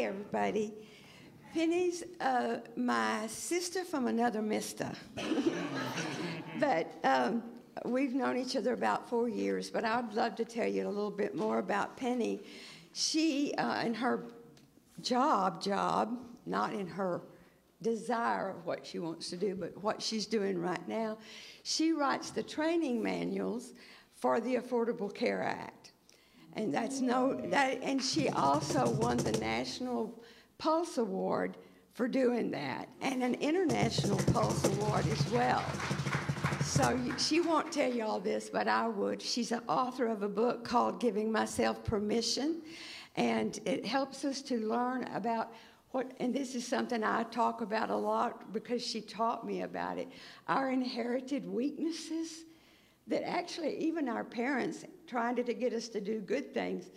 Hey, everybody. Pennie's uh, my sister from another mister. but um, we've known each other about four years, but I'd love to tell you a little bit more about Penny. She, uh, in her job, job, not in her desire of what she wants to do, but what she's doing right now, she writes the training manuals for the Affordable Care Act. And that's no, that, and she also won the National Pulse Award for doing that, and an International Pulse Award as well. So she won't tell you all this, but I would. She's an author of a book called Giving Myself Permission, and it helps us to learn about what, and this is something I talk about a lot because she taught me about it, our inherited weaknesses that actually even our parents trying to, to get us to do good things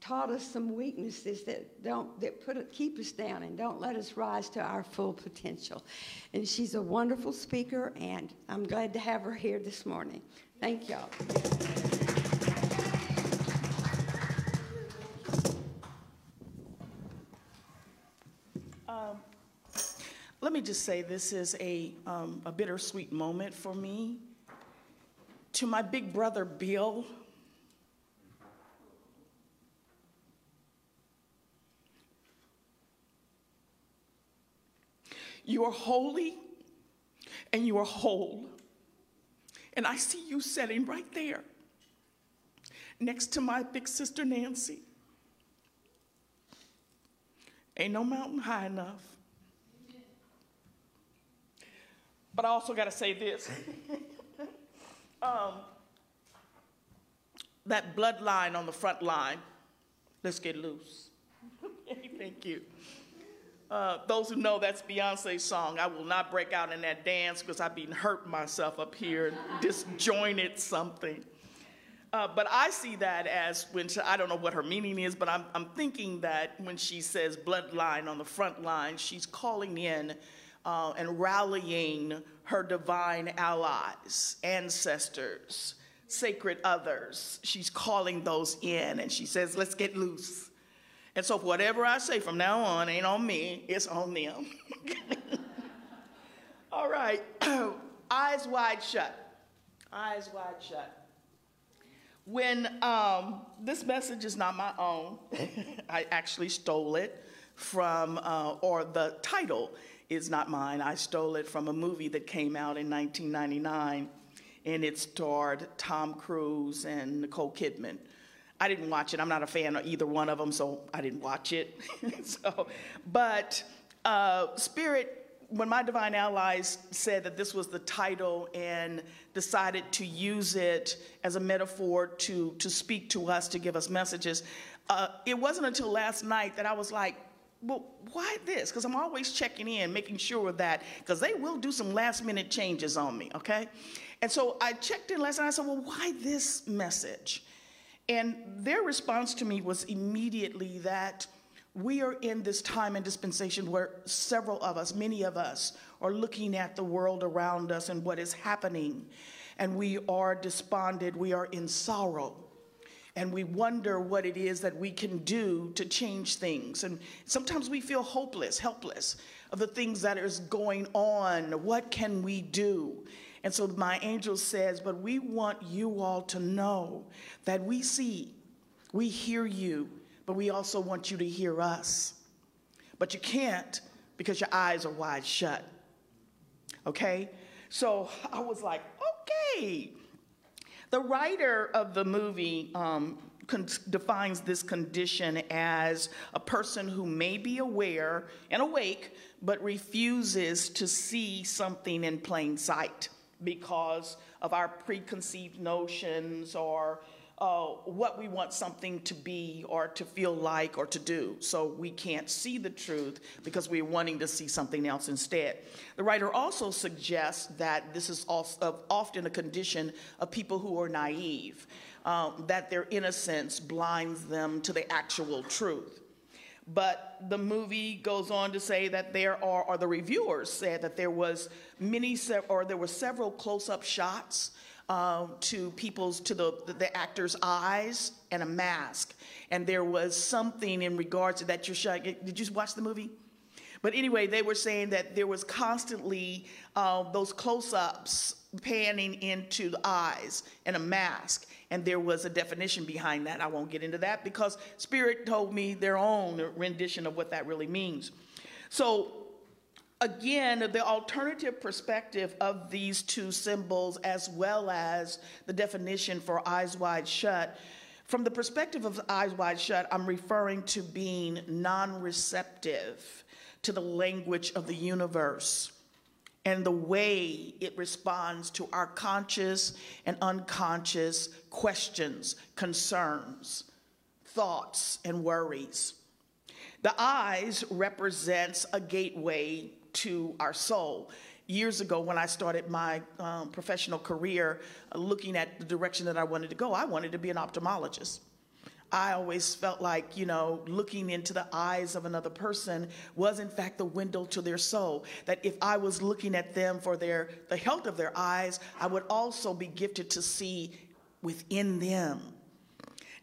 taught us some weaknesses that don't that put keep us down and don't let us rise to our full potential. And she's a wonderful speaker, and I'm glad to have her here this morning. Thank y'all. Um, let me just say this is a, um, a bittersweet moment for me. To my big brother, Bill, You are holy and you are whole. And I see you sitting right there next to my big sister Nancy. Ain't no mountain high enough. But I also got to say this um, that bloodline on the front line, let's get loose. Thank you. Uh, those who know that's Beyonce's song. I will not break out in that dance because I've been hurt myself up here, disjointed something. Uh, but I see that as when she, I don't know what her meaning is, but I'm, I'm thinking that when she says bloodline on the front line, she's calling in uh, and rallying her divine allies, ancestors, sacred others. She's calling those in, and she says, let's get loose. And so whatever I say from now on ain't on me, it's on them. All right, eyes wide shut. Eyes wide shut. When um, this message is not my own, I actually stole it from, uh, or the title is not mine. I stole it from a movie that came out in 1999, and it starred Tom Cruise and Nicole Kidman. I didn't watch it. I'm not a fan of either one of them, so I didn't watch it. so, but uh, Spirit, when my divine allies said that this was the title and decided to use it as a metaphor to to speak to us, to give us messages, uh, it wasn't until last night that I was like, well, why this? Because I'm always checking in, making sure that, because they will do some last minute changes on me, okay? And so I checked in last night. I said, well, why this message? And their response to me was immediately that we are in this time and dispensation where several of us, many of us, are looking at the world around us and what is happening. And we are despondent, we are in sorrow. And we wonder what it is that we can do to change things. And sometimes we feel hopeless, helpless of the things that is going on. What can we do? And so my angel says, But we want you all to know that we see, we hear you, but we also want you to hear us. But you can't because your eyes are wide shut. Okay? So I was like, okay. The writer of the movie um, defines this condition as a person who may be aware and awake, but refuses to see something in plain sight because of our preconceived notions or uh, what we want something to be or to feel like or to do. So we can't see the truth because we're wanting to see something else instead. The writer also suggests that this is often a condition of people who are naive, um, that their innocence blinds them to the actual truth. But the movie goes on to say that there are, or the reviewers said that there was many, or there were several close-up shots um, to people's to the the actor's eyes and a mask, and there was something in regards to that. You're shy. Did you watch the movie? But anyway, they were saying that there was constantly uh, those close-ups panning into the eyes and a mask, and there was a definition behind that. I won't get into that because Spirit told me their own rendition of what that really means. So again, the alternative perspective of these two symbols, as well as the definition for eyes wide shut, from the perspective of eyes wide shut, I'm referring to being non receptive to the language of the universe and the way it responds to our conscious and unconscious questions, concerns, thoughts, and worries. The eyes represents a gateway to our soul. Years ago, when I started my um, professional career, uh, looking at the direction that I wanted to go, I wanted to be an ophthalmologist. I always felt like, you know, looking into the eyes of another person was in fact the window to their soul. That if I was looking at them for their the health of their eyes, I would also be gifted to see within them.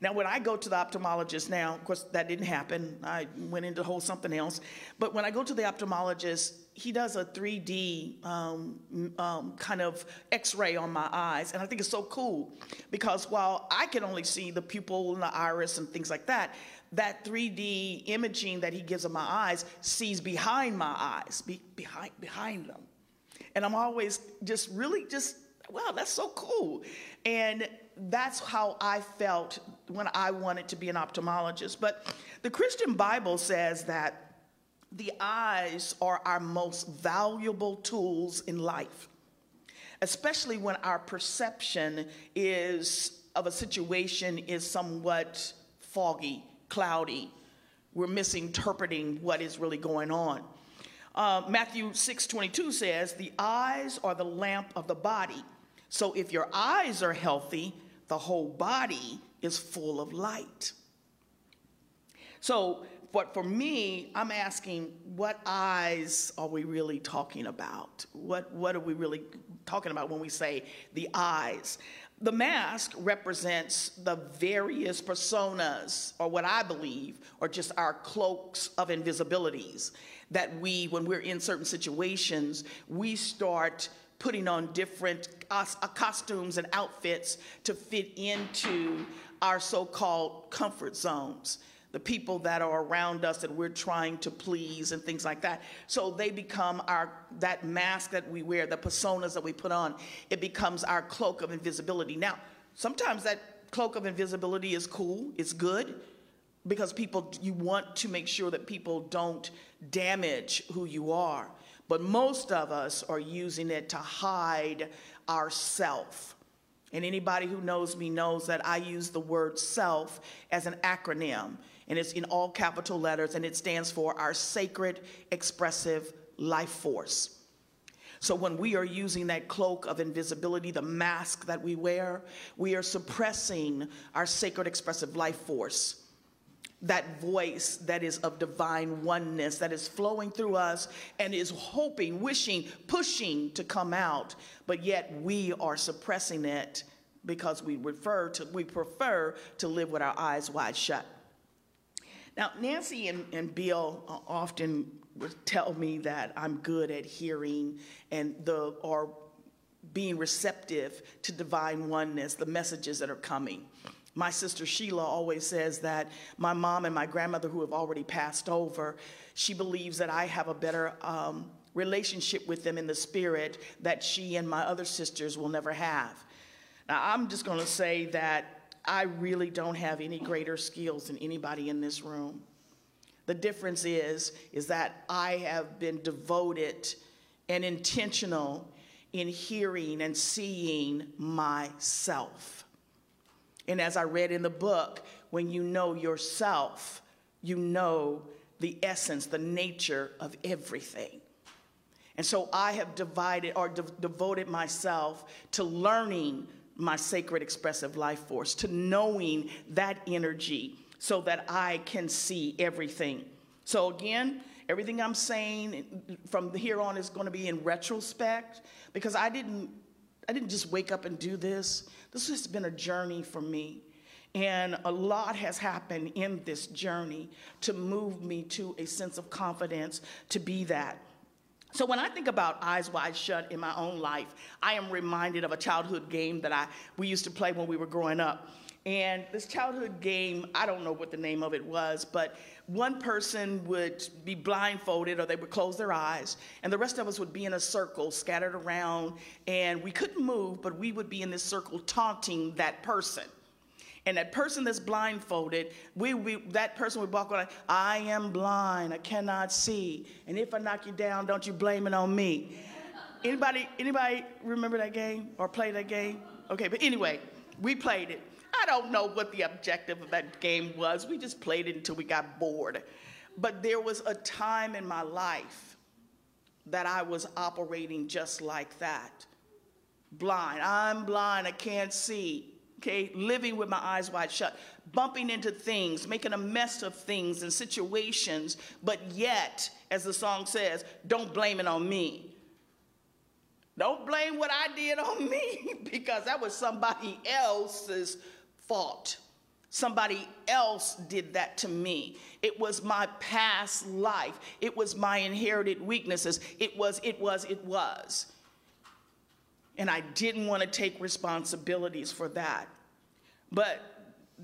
Now, when I go to the ophthalmologist now, of course, that didn't happen. I went into whole something else. But when I go to the ophthalmologist, he does a 3D um, um, kind of X-ray on my eyes, and I think it's so cool because while I can only see the pupil and the iris and things like that, that 3D imaging that he gives of my eyes sees behind my eyes, be, behind behind them, and I'm always just really just wow, that's so cool, and that's how I felt when I wanted to be an ophthalmologist. But the Christian Bible says that the eyes are our most valuable tools in life, especially when our perception is of a situation is somewhat foggy, cloudy. We're misinterpreting what is really going on. Uh, Matthew 6 22 says, The eyes are the lamp of the body. So if your eyes are healthy, the whole body is full of light. So, but for me, I'm asking, what eyes are we really talking about? What, what are we really talking about when we say the eyes? The mask represents the various personas, or what I believe, are just our cloaks of invisibilities. That we, when we're in certain situations, we start putting on different uh, costumes and outfits to fit into our so called comfort zones. The people that are around us that we're trying to please and things like that. So they become our, that mask that we wear, the personas that we put on, it becomes our cloak of invisibility. Now, sometimes that cloak of invisibility is cool, it's good, because people, you want to make sure that people don't damage who you are. But most of us are using it to hide ourself. And anybody who knows me knows that I use the word self as an acronym, and it's in all capital letters, and it stands for our sacred expressive life force. So when we are using that cloak of invisibility, the mask that we wear, we are suppressing our sacred expressive life force that voice that is of divine oneness that is flowing through us and is hoping, wishing, pushing to come out, but yet we are suppressing it because we refer to we prefer to live with our eyes wide shut. Now, Nancy and, and Bill often tell me that I'm good at hearing and the or being receptive to divine oneness, the messages that are coming. My sister Sheila always says that my mom and my grandmother, who have already passed over, she believes that I have a better um, relationship with them in the spirit that she and my other sisters will never have. Now, I'm just going to say that I really don't have any greater skills than anybody in this room. The difference is, is that I have been devoted and intentional in hearing and seeing myself. And as I read in the book, when you know yourself, you know the essence, the nature of everything. And so I have divided or de- devoted myself to learning my sacred expressive life force, to knowing that energy so that I can see everything. So again, everything I'm saying from here on is going to be in retrospect because I didn't I didn't just wake up and do this. This has been a journey for me. And a lot has happened in this journey to move me to a sense of confidence to be that. So when I think about eyes wide shut in my own life, I am reminded of a childhood game that I we used to play when we were growing up. And this childhood game, I don't know what the name of it was, but one person would be blindfolded or they would close their eyes, and the rest of us would be in a circle scattered around, and we couldn't move, but we would be in this circle taunting that person. And that person that's blindfolded, we, we, that person would walk around, I am blind, I cannot see. And if I knock you down, don't you blame it on me. Anybody, anybody remember that game or play that game? Okay, but anyway, we played it. I don't know what the objective of that game was. We just played it until we got bored. But there was a time in my life that I was operating just like that. Blind. I'm blind. I can't see. Okay, living with my eyes wide shut, bumping into things, making a mess of things and situations, but yet, as the song says, don't blame it on me. Don't blame what I did on me because that was somebody else's fault. Somebody else did that to me. It was my past life. It was my inherited weaknesses. It was, it was, it was. And I didn't want to take responsibilities for that. But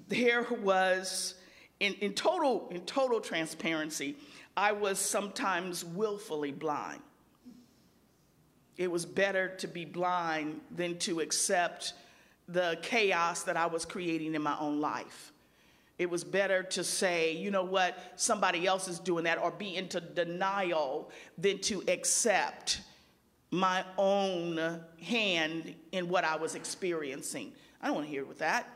there was, in, in, total, in total transparency, I was sometimes willfully blind. It was better to be blind than to accept the chaos that I was creating in my own life. It was better to say, you know what, somebody else is doing that, or be into denial than to accept my own hand in what I was experiencing. I don't want to hear with that.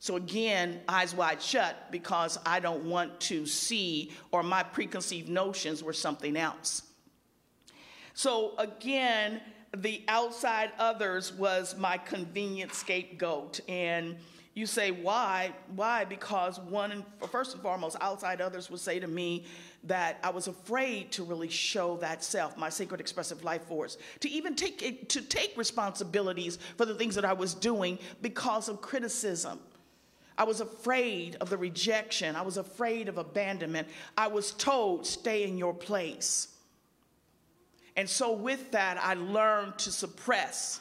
So again, eyes wide shut because I don't want to see or my preconceived notions were something else. So again, the outside others was my convenient scapegoat. And you say, why? Why? Because one, first and foremost, outside others would say to me that I was afraid to really show that self, my sacred expressive life force, to even take to take responsibilities for the things that I was doing because of criticism. I was afraid of the rejection. I was afraid of abandonment. I was told, stay in your place. And so, with that, I learned to suppress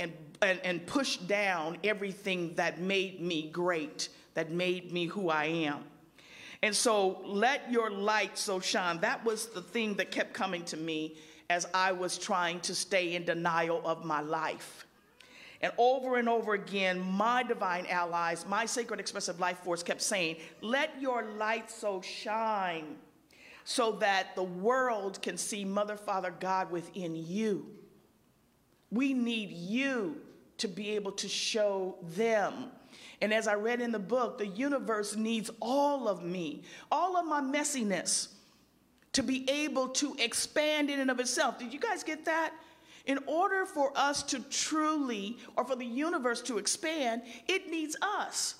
and, and, and, push down everything that made me great, that made me who I am. And so, let your light so shine. That was the thing that kept coming to me as I was trying to stay in denial of my life. And over and over again, my divine allies, my sacred expressive life force kept saying, Let your light so shine so that the world can see Mother, Father, God within you. We need you to be able to show them. And as I read in the book, the universe needs all of me, all of my messiness, to be able to expand in and of itself. Did you guys get that? In order for us to truly, or for the universe to expand, it needs us.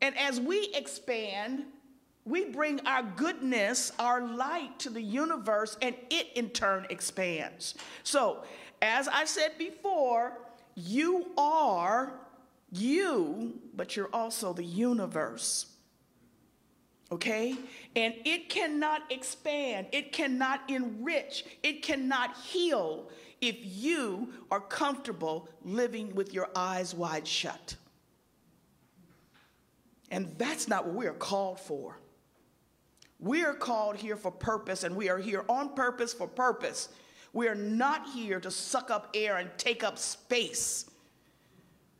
And as we expand, we bring our goodness, our light to the universe, and it in turn expands. So, as I said before, you are you, but you're also the universe. Okay? And it cannot expand, it cannot enrich, it cannot heal if you are comfortable living with your eyes wide shut. And that's not what we are called for. We are called here for purpose, and we are here on purpose for purpose. We are not here to suck up air and take up space.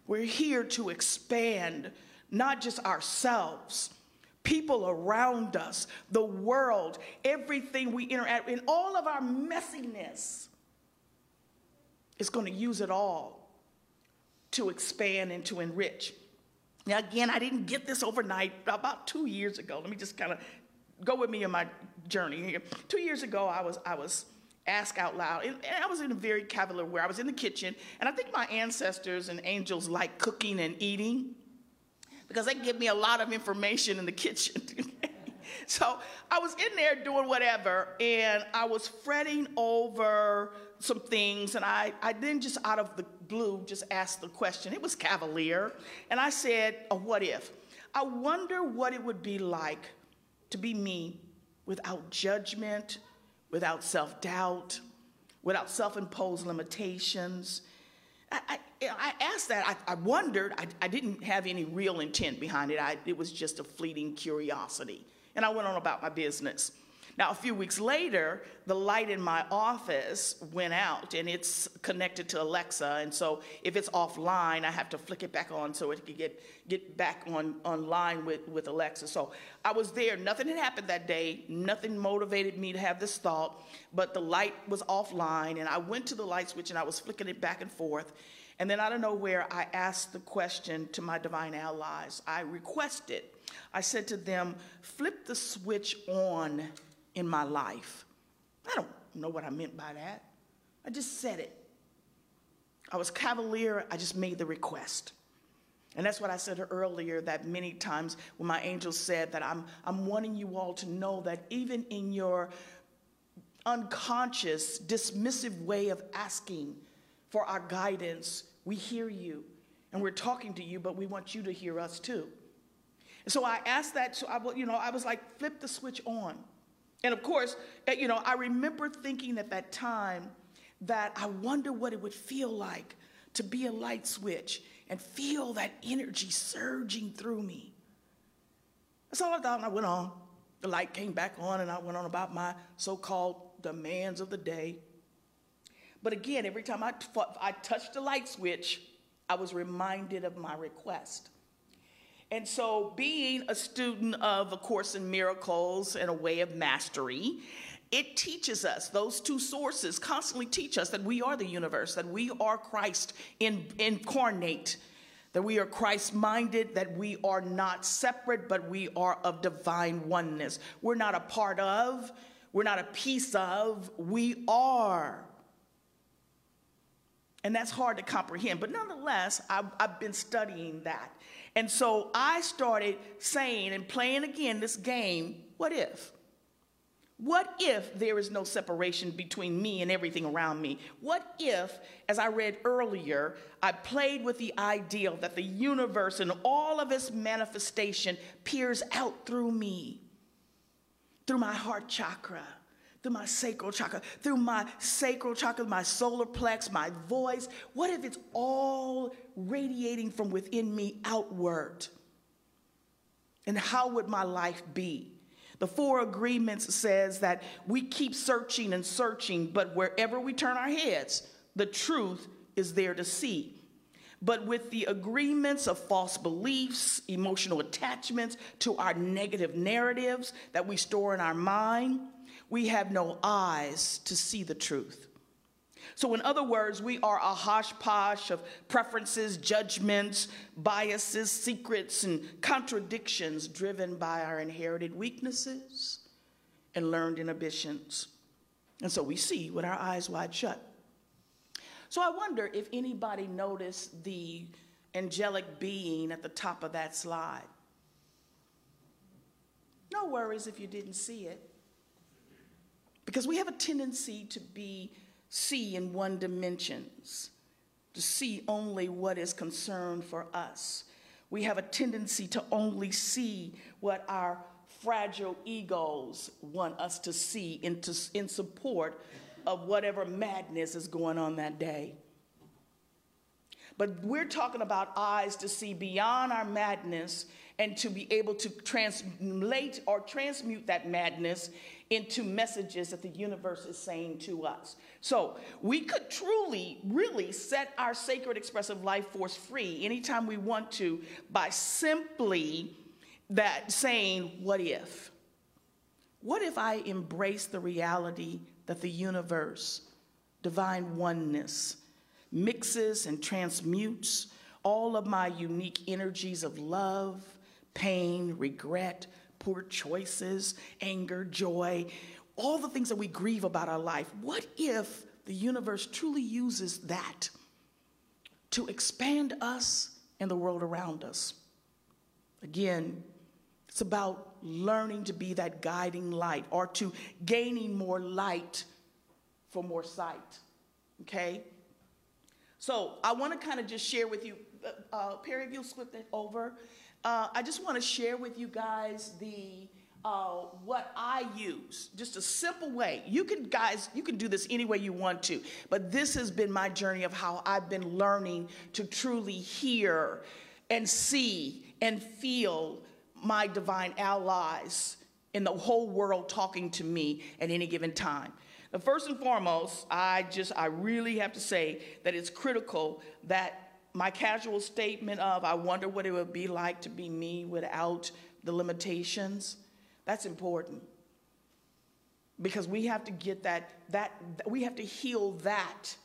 We're here to expand not just ourselves, people around us, the world, everything we interact in, all of our messiness. Is going to use it all to expand and to enrich. Now, again, I didn't get this overnight. About two years ago, let me just kind of go with me in my journey here. Two years ago, I was, I was asked out loud, and, and I was in a very cavalier where I was in the kitchen, and I think my ancestors and angels like cooking and eating because they give me a lot of information in the kitchen. so I was in there doing whatever, and I was fretting over some things, and I, I then just out of the blue just asked the question. It was cavalier, and I said, a what if? I wonder what it would be like to be me without judgment, without self doubt, without self imposed limitations. I, I, asked that. I, I wondered. I, I, didn't have any real intent behind it. it was just a fleeting curiosity. And I went on about my business. Now, a few weeks later, the light in my office went out and it's connected to Alexa. And so if it's offline, I have to flick it back on so it can get, get back on online with, with Alexa. So I was there. Nothing had happened that day. Nothing motivated me to have this thought, but the light was offline. And I went to the light switch and I was flicking it back and forth. And then out of nowhere, I asked the question to my divine allies. I requested, I said to them, flip the switch on in my life. I don't know what I meant by that. I just said it. I was cavalier, I just made the request. And that's what I said earlier that many times when my angel said that I'm, I'm wanting you all to know that even in your unconscious, dismissive way of asking for our guidance, we hear you and we're talking to you, but we want you to hear us too. And so I asked that, so I, you know, I was like, flip the switch on. And of course, eh, you know, I remember thinking at that time that I wonder what it would feel like to be a light switch and feel that energy surging through me. That's all I thought, and I went on. The light came back on, and I went on about my so called demands of the day. But again, every time I, I touched the light switch, I was reminded of my request. And so, being a student of A Course in Miracles and a way of mastery, it teaches us, those two sources constantly teach us that we are the universe, that we are Christ in, incarnate, that we are Christ minded, that we are not separate, but we are of divine oneness. We're not a part of, we're not a piece of, we are. And that's hard to comprehend, but nonetheless, I've, I've been studying that. And so I started saying and playing again this game what if? What if there is no separation between me and everything around me? What if, as I read earlier, I played with the ideal that the universe and all of its manifestation peers out through me, through my heart chakra, through my sacral chakra, through my sacral chakra, my solar plex, my voice? What if it's all radiating from within me outward? And how would my life be? The four agreements says that we keep searching and searching, but wherever we turn our heads, the truth is there to see. But with the agreements of false beliefs, emotional attachments to our negative narratives that we store in our mind, we have no eyes to see the truth. So, in other words, we are a hodgepodge of preferences, judgments, biases, secrets, and contradictions driven by our inherited weaknesses and learned inhibitions. And so we see with our eyes wide shut. So, I wonder if anybody noticed the angelic being at the top of that slide. No worries if you didn't see it. Because we have a tendency to be see in one dimensions, to see only what is concerned for us. We have a tendency to only see what our fragile egos want us to see in, to, in support of whatever madness is going on that day. But we're talking about eyes to see beyond our madness and to be able to translate or transmute that madness into messages that the universe is saying to us. So we could truly, really set our sacred expressive life force free anytime we want to by simply that saying, What if? What if I embrace the reality that the universe, divine oneness, mixes and transmutes all of my unique energies of love, pain, regret, poor choices, anger, joy, all the things that we grieve about our life. What if the universe truly uses that to expand us and the world around us? Again, it's about learning to be that guiding light or to gaining more light for more sight. Okay? So I want to kind of just share with you, uh, Perry, if you'll flip that over. Uh, I just want to share with you guys the uh, what I use, just a simple way. You can, guys, you can do this any way you want to, but this has been my journey of how I've been learning to truly hear and see and feel my divine allies in the whole world talking to me at any given time. Now, first and foremost, I just, I really have to say that it's critical that my casual statement of, I wonder what it would be like to be me without the limitations that's important. Because we have to get that, that, we have to heal that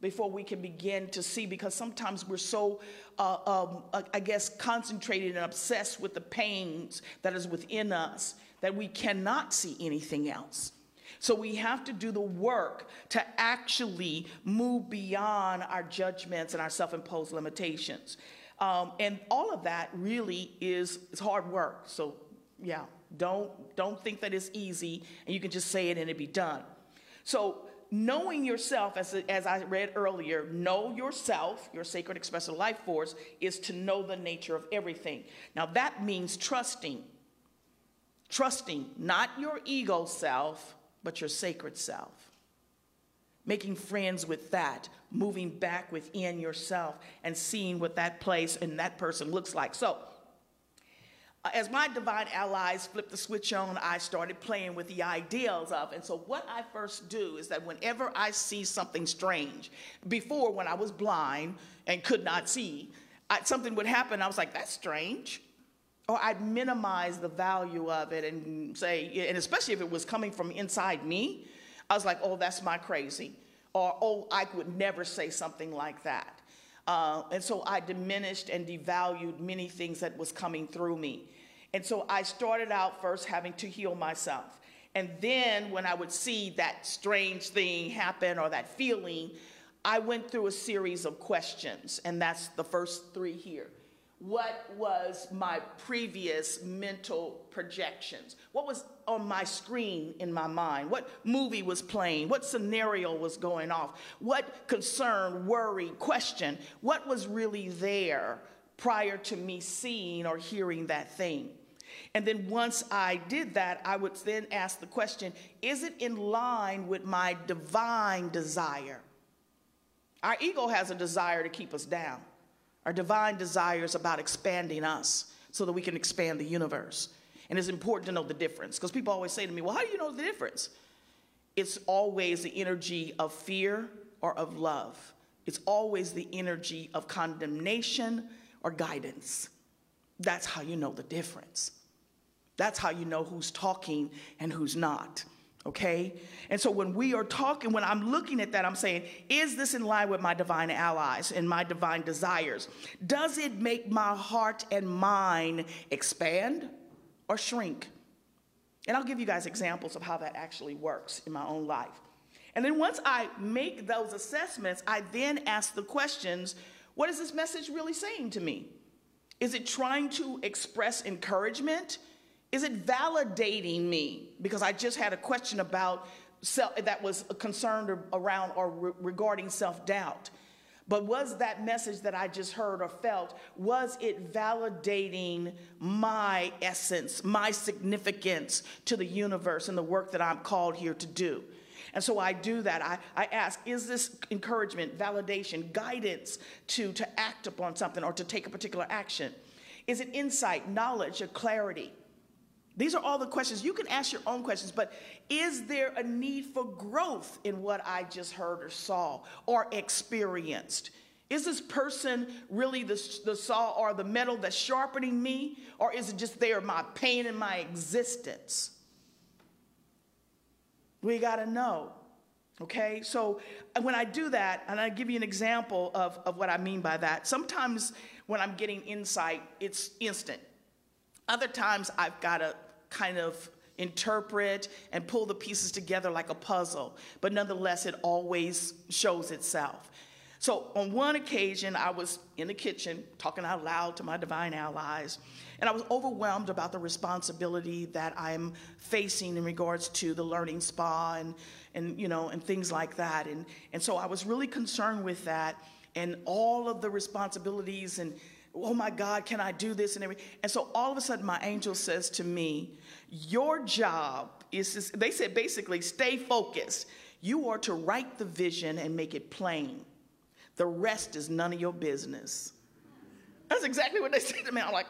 before we can begin to see because sometimes we're so uh, um, uh, i guess concentrated and obsessed with the pains that is within us that we cannot see anything else so we have to do the work to actually move beyond our judgments and our self-imposed limitations um, and all of that really is, is hard work so yeah don't, don't think that it's easy and you can just say it and it be done. So, knowing yourself, as, as I read earlier, know yourself, your sacred expressive life force, is to know the nature of everything. Now, that means trusting. Trusting not your ego self, but your sacred self. Making friends with that, moving back within yourself and seeing what that place and that person looks like. So, uh, as my divine allies flipped the switch on, I started playing with the ideals of. And so, what I first do is that whenever I see something strange, before when I was blind and could not see, I, something would happen. I was like, that's strange. Or I'd minimize the value of it and say, and especially if it was coming from inside me, I was like, oh, that's my crazy. Or, oh, I would never say something like that. Uh, and so I diminished and devalued many things that was coming through me. And so I started out first having to heal myself. And then when I would see that strange thing happen or that feeling, I went through a series of questions. And that's the first three here. What was my previous mental projections? What was on my screen in my mind? What movie was playing? What scenario was going off? What concern, worry, question? What was really there prior to me seeing or hearing that thing? And then once I did that, I would then ask the question is it in line with my divine desire? Our ego has a desire to keep us down. Our divine desire is about expanding us so that we can expand the universe. And it's important to know the difference because people always say to me, Well, how do you know the difference? It's always the energy of fear or of love, it's always the energy of condemnation or guidance. That's how you know the difference. That's how you know who's talking and who's not. Okay? And so when we are talking, when I'm looking at that, I'm saying, is this in line with my divine allies and my divine desires? Does it make my heart and mind expand or shrink? And I'll give you guys examples of how that actually works in my own life. And then once I make those assessments, I then ask the questions what is this message really saying to me? Is it trying to express encouragement? Is it validating me? Because I just had a question about self that was concerned around or re- regarding self doubt. But was that message that I just heard or felt, was it validating my essence, my significance to the universe and the work that I'm called here to do? And so I do that. I, I ask, is this encouragement, validation, guidance to, to act upon something or to take a particular action? Is it insight, knowledge, or clarity? These are all the questions. You can ask your own questions, but is there a need for growth in what I just heard or saw or experienced? Is this person really the, the saw or the metal that's sharpening me, or is it just there, my pain in my existence? We got to know. Okay, so uh, when I do that, and I give you an example of, of what I mean by that, sometimes when I'm getting insight, it's instant. Other times I've got to kind of interpret and pull the pieces together like a puzzle, but nonetheless, it always shows itself. So on one occasion, I was in the kitchen talking out loud to my divine allies, and I was overwhelmed about the responsibility that I'm facing in regards to the learning spa and, and you know, and things like that. And, and so I was really concerned with that and all of the responsibilities and oh my God, can I do this and everything? And so all of a sudden, my angel says to me, Your job is, this, they said basically, stay focused. You are to write the vision and make it plain. The rest is none of your business. That's exactly what they said to me. I'm like.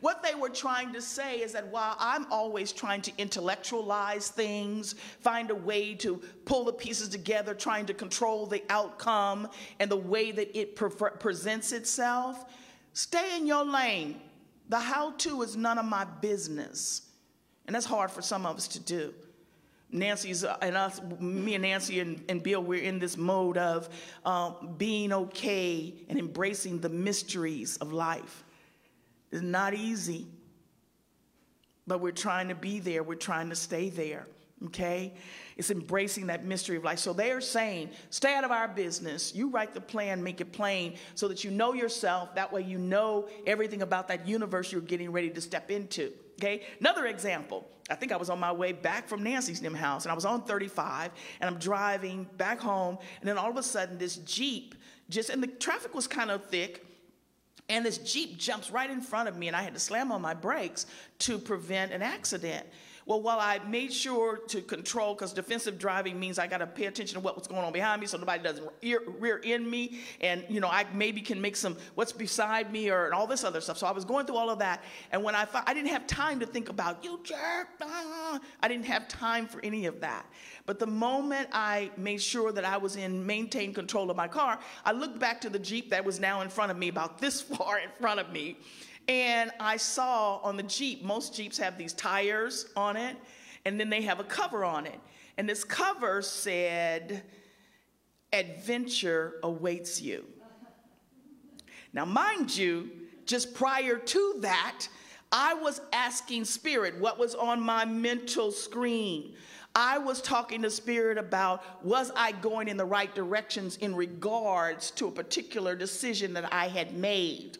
What they were trying to say is that while I'm always trying to intellectualize things, find a way to pull the pieces together, trying to control the outcome and the way that it pre- presents itself, stay in your lane. The how to is none of my business. And that's hard for some of us to do. Nancy's uh, and us, me and Nancy and, and Bill, we're in this mode of uh, being okay and embracing the mysteries of life. It's not easy, but we're trying to be there. We're trying to stay there. Okay? It's embracing that mystery of life. So they are saying, stay out of our business. You write the plan, make it plain so that you know yourself. That way you know everything about that universe you're getting ready to step into. Okay, another example. I think I was on my way back from Nancy's Nim house, and I was on 35, and I'm driving back home, and then all of a sudden, this Jeep just, and the traffic was kind of thick, and this Jeep jumps right in front of me, and I had to slam on my brakes to prevent an accident. Well, while I made sure to control, because defensive driving means I got to pay attention to what was going on behind me so nobody doesn't rear, rear end me. And, you know, I maybe can make some what's beside me or and all this other stuff. So I was going through all of that. And when I thought, I didn't have time to think about, you jerk, ah. I didn't have time for any of that. But the moment I made sure that I was in maintained control of my car, I looked back to the Jeep that was now in front of me, about this far in front of me. And I saw on the Jeep, most Jeeps have these tires on it, and then they have a cover on it. And this cover said, Adventure awaits you. Now, mind you, just prior to that, I was asking Spirit what was on my mental screen. I was talking to Spirit about was I going in the right directions in regards to a particular decision that I had made.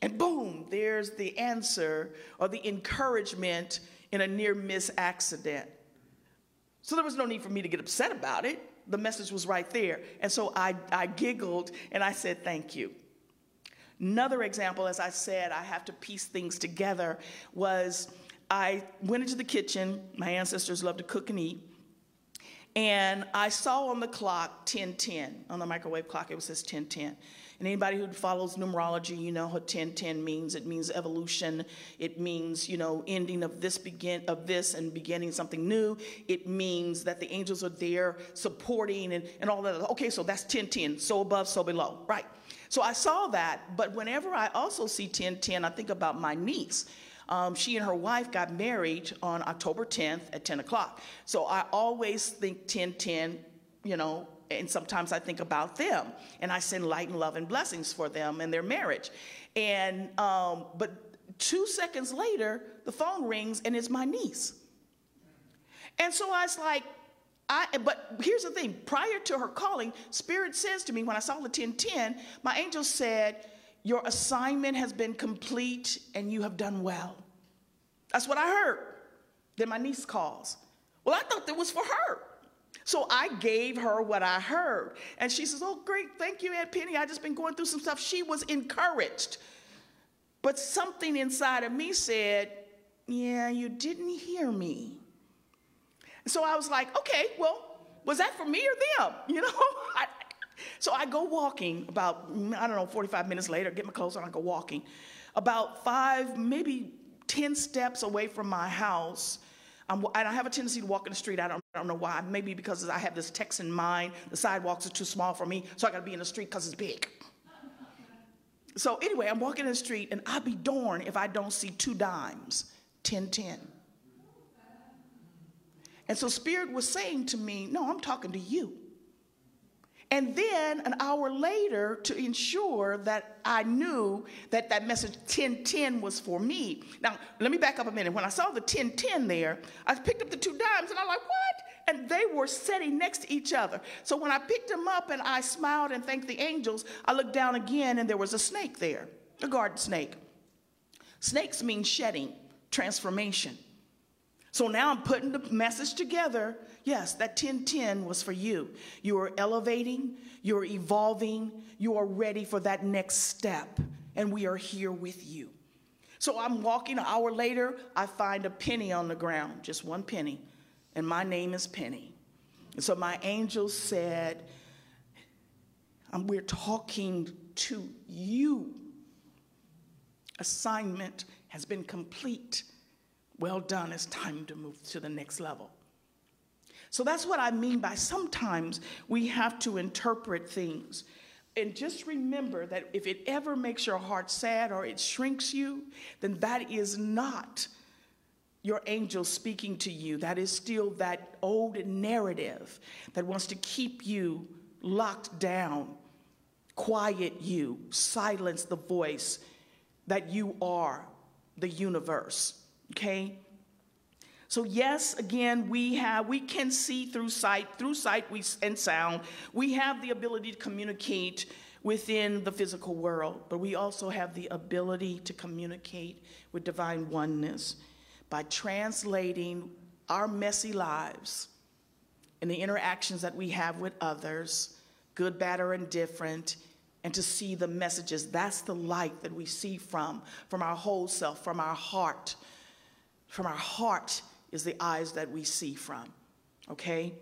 And boom, there's the answer or the encouragement in a near miss accident. So there was no need for me to get upset about it. The message was right there. And so I, I giggled and I said, Thank you. Another example, as I said, I have to piece things together, was I went into the kitchen. My ancestors loved to cook and eat. And I saw on the clock 1010, on the microwave clock, it was says 1010. And anybody who follows numerology, you know what 1010 means. It means evolution. It means, you know, ending of this begin of this and beginning something new. It means that the angels are there supporting and, and all that. Okay, so that's 1010. So above, so below. Right. So I saw that, but whenever I also see 1010, I think about my niece. Um, she and her wife got married on October 10th at 10 o'clock. So I always think 1010, you know, and sometimes I think about them and I send light and love and blessings for them and their marriage. And, um, but two seconds later, the phone rings and it's my niece. And so I was like, I, but here's the thing prior to her calling, Spirit says to me, when I saw the 1010, my angel said, Your assignment has been complete and you have done well. That's what I heard. Then my niece calls. Well, I thought that was for her. So I gave her what I heard. And she says, Oh, great, thank you, Aunt Pennie. I just been going through some stuff. She was encouraged. But something inside of me said, Yeah, you didn't hear me. So I was like, Okay, well, was that for me or them? You know? I, so I go walking about, I don't know, 45 minutes later, get my clothes on, I go walking. About five, maybe 10 steps away from my house, I'm, and I have a tendency to walk in the street. I don't, I don't know why. Maybe because I have this Texan mind. The sidewalks are too small for me, so I got to be in the street because it's big. So anyway, I'm walking in the street, and I'll be darned if I don't see two dimes, 10 10. And so Spirit was saying to me, No, I'm talking to you. And then an hour later, to ensure that I knew that that message 1010 was for me. Now, let me back up a minute. When I saw the 1010 there, I picked up the two dimes and I'm like, what? And they were sitting next to each other. So when I picked them up and I smiled and thanked the angels, I looked down again and there was a snake there, a garden snake. Snakes mean shedding, transformation. So now I'm putting the message together. Yes, that 1010 was for you. You are elevating, you're evolving, you are ready for that next step, and we are here with you. So I'm walking an hour later, I find a penny on the ground, just one penny, and my name is Pennie. And so my angel said, We're talking to you. Assignment has been complete. Well done, it's time to move to the next level. So that's what I mean by sometimes we have to interpret things. And just remember that if it ever makes your heart sad or it shrinks you, then that is not your angel speaking to you. That is still that old narrative that wants to keep you locked down, quiet you, silence the voice that you are the universe. Okay? So yes, again, we have we can see through sight, through sight we, and sound. We have the ability to communicate within the physical world, but we also have the ability to communicate with divine oneness by translating our messy lives and the interactions that we have with others, good, bad, or indifferent, and to see the messages. That's the light that we see from, from our whole self, from our heart. From our heart is the eyes that we see from. Okay?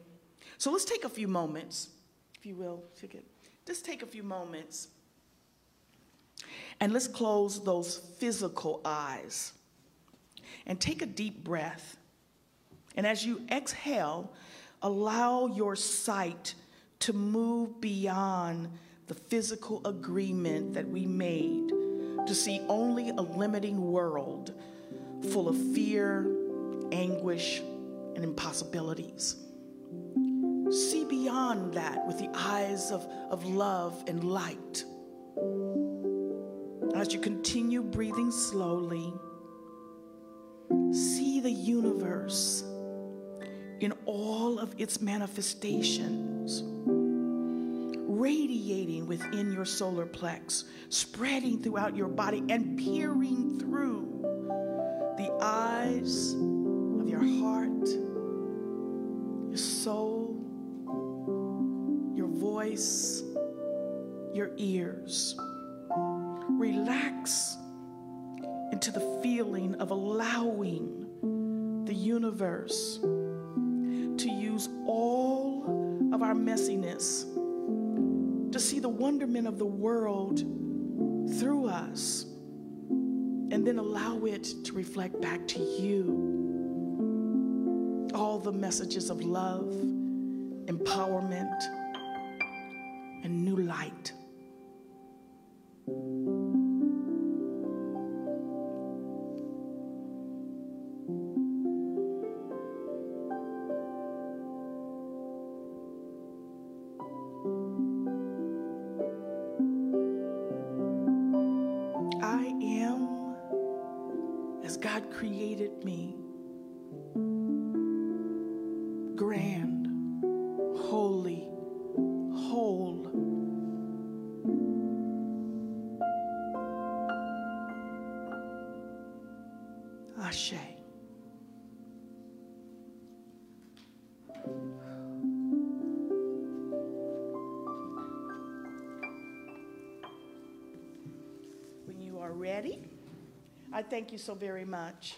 So let's take a few moments, if you will, just take a few moments and let's close those physical eyes and take a deep breath. And as you exhale, allow your sight to move beyond the physical agreement that we made to see only a limiting world full of fear, anguish, and impossibilities. See beyond that with the eyes of, of love and light. As you continue breathing slowly, see the universe in all of its manifestations, radiating within your solar plex, spreading throughout your body, and peering through eyes of your heart, your soul, your voice, your ears. Relax into the feeling of allowing the universe to use all of our messiness to see the wonderment of the world through us and then allow it to reflect back to you all the messages of love, empowerment, and new light. Thank you so very much.